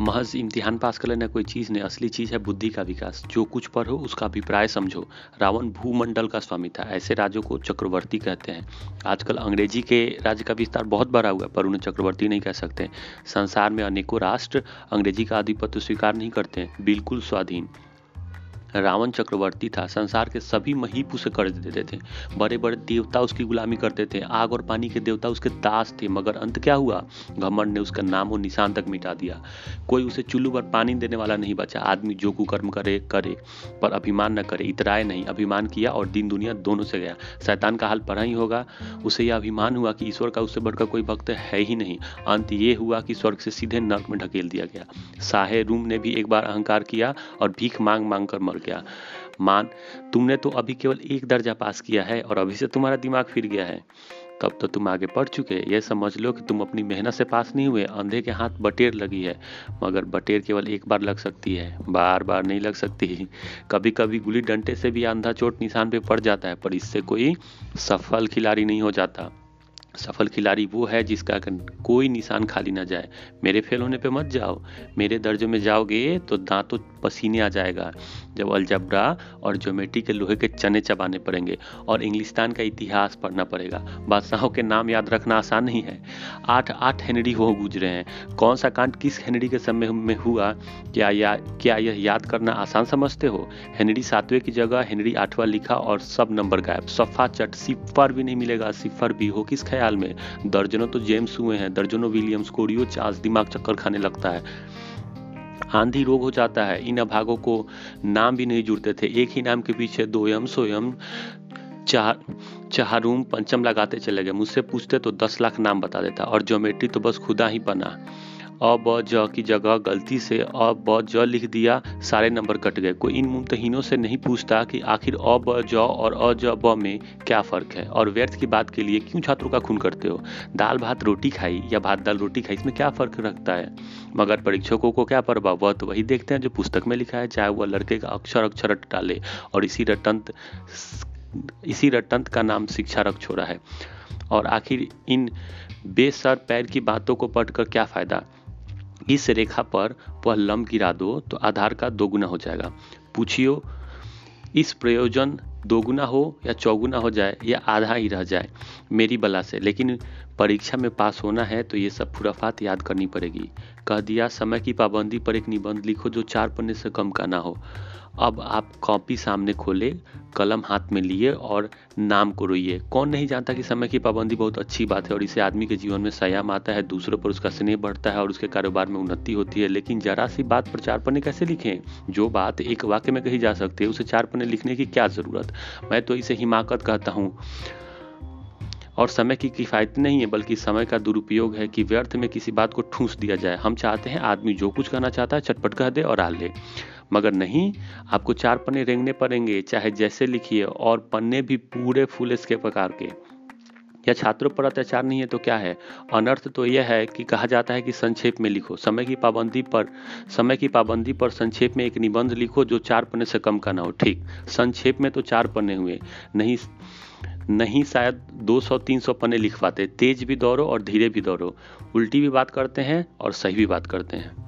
महज इम्तिहान पास कर लेना कोई चीज़ नहीं, असली चीज़ है बुद्धि का विकास। जो कुछ पर हो उसका अभिप्राय समझो। रावण भूमंडल का स्वामी था, ऐसे राज्यों को चक्रवर्ती कहते हैं। आजकल अंग्रेज़ी के राज्य का विस्तार बहुत बड़ा हुआ है, पर उन्हें चक्रवर्ती नहीं कह सकते। संसार में अनेकों राष्ट्र अंग्रेज़ी का आधिपत्य स्वीकार नहीं करते बिल्कुल स्वाधीन। रावण चक्रवर्ती था, संसार के सभी महीप उसे कर देते थे। बड़े बड़े देवता उसकी गुलामी करते थे, आग और पानी के देवता उसके दास थे, मगर अंत क्या हुआ? घमंड ने उसका नाम और निशान तक मिटा दिया। कोई उसे चुल्लू पर पानी देने वाला नहीं बचा। आदमी जो कुकर्म करे करे, पर अभिमान न करे, इतराए नहीं। अभिमान किया और दिन दुनिया दोनों से गया। शैतान का हाल पढ़ा ही होगा। उसे यह अभिमान हुआ कि ईश्वर का उससे बढ़कर कोई भक्त है ही नहीं। अंत ये हुआ कि स्वर्ग से सीधे नर्क में ढकेल दिया गया। साहे रूम ने भी एक बार अहंकार किया और भीख मांग मांग कर मर गया। मान, तुमने तो अभी केवल एक दर्जा पास किया है और अभी से तुम्हारा दिमाग फिर गया है। तब तो तुम आगे पढ़ चुके। ये समझ लो कि तुम अपनी मेहनत से पास नहीं हुए। अंधे के हाथ बटेर लगी है, मगर बटेर केवल एक बार लग सकती है। बार बार नहीं लग सकती। कभी कभी गुली डंटे से भी अंधा चोट निशान पे पड़ जाता है, पर इससे कोई सफल खिलाड़ी नहीं हो जाता। सफल खिलाड़ी वो है जिसका कोई निशान खाली ना जाए। मेरे फेल होने पे मत जाओ। मेरे दर्जों में जाओगे तो दांतों पसीने आ जाएगा। जब अलजबरा और ज्योमेट्री के लोहे के चने चबाने पड़ेंगे और इंग्लिस्तान का इतिहास पढ़ना पड़ेगा। बादशाहों के नाम याद रखना आसान नहीं है। आठ आठ हेनरी हो गुजरे हैं। कौन सा कांड किस हेनरी के समय में हुआ? क्या या, क्या यह याद करना आसान समझते हो? हेनरी सातवें की जगह, हेनरी आठवां लिखा और सब नंबर गायब। सफ़ा चट, सिफर भी नहीं मिलेगा। सिफर भी हो किस ख्याल में? दर्जनों तो जेम्स हुए हैं। दर्जनों विलियम्स कोरियो चार्ल्स, दिमाग चक्कर खाने लगता है। आंधी रोग हो जाता है। इन अभागों को नाम भी नहीं जुड़ते थे। एक ही नाम के पीछे दोयम, सोयम चार चारूम पंचम लगाते चले गए। मुझसे पूछते तो दस लाख नाम बता देता और ज्योमेट्री तो बस खुदा ही बना अ ब ज की जगह गलती से अ ब ज लिख दिया, सारे नंबर कट गए। कोई इन मुमतहीनों से नहीं पूछता कि आखिर अ ब ज और अ ज ब में क्या फ़र्क है। और व्यर्थ की बात के लिए क्यों छात्रों का खून करते हो? दाल भात रोटी खाई या भात दाल रोटी खाई, इसमें क्या फ़र्क रखता है? मगर परीक्षकों को क्या परवाह? वह तो वही देखते हैं जो पुस्तक में लिखा है, चाहे वह लड़के का अक्षर अक्षर रट डाले। और इसी रटंत इसी रटंत का नाम शिक्षा रख छोड़ा है। और आखिर इन बेसर पैर की बातों को पढ़कर क्या फ़ायदा? इस रेखा पर वह लंब गिरा दो तो आधार का दोगुना हो जाएगा। पूछियो, इस प्रयोजन दोगुना हो या चौगुना हो जाए, या आधा ही रह जाए, मेरी बला से। लेकिन परीक्षा में पास होना है तो ये सब खुराफात याद करनी पड़ेगी। कह दिया, समय की पाबंदी पर एक निबंध लिखो जो चार पन्ने से कम का ना हो। अब आप कॉपी सामने खोले, कलम हाथ में लिए और नाम को रोइए। कौन नहीं जानता कि समय की पाबंदी बहुत अच्छी बात है और इसे आदमी के जीवन में संयम आता है, दूसरों पर उसका स्नेह बढ़ता है और उसके कारोबार में उन्नति होती है। लेकिन जरा सी बात पर चार पन्ने कैसे लिखें? जो बात एक वाक्य में कही जा सकती है, उसे चार पन्ने लिखने की क्या ज़रूरत? मैं तो इसे हिमाकत कहता हूँ। और समय की किफ़ायत नहीं है, बल्कि समय का दुरुपयोग है कि व्यर्थ में किसी बात को ठूस दिया जाए। हम चाहते हैं आदमी जो कुछ कहना चाहता है, चटपट कह दे और आ ले मगर नहीं, आपको चार पन्ने रेंगने पड़ेंगे, चाहे जैसे लिखिए, और पन्ने भी पूरे फुल इसके प्रकार के। या छात्रों पर अत्याचार नहीं है तो क्या है? अनर्थ तो यह है कि कहा जाता है कि संक्षेप में लिखो। समय की पाबंदी पर, समय की पाबंदी पर संक्षेप में एक निबंध लिखो जो चार पन्ने से कम का ना हो। ठीक, संक्षेप में तो चार पन्ने हुए। नहीं नहीं शायद 200-300 पन्ने लिख पाते। तेज भी दौड़ो और धीरे भी दौड़ो। उल्टी भी बात करते हैं और सही भी बात करते हैं।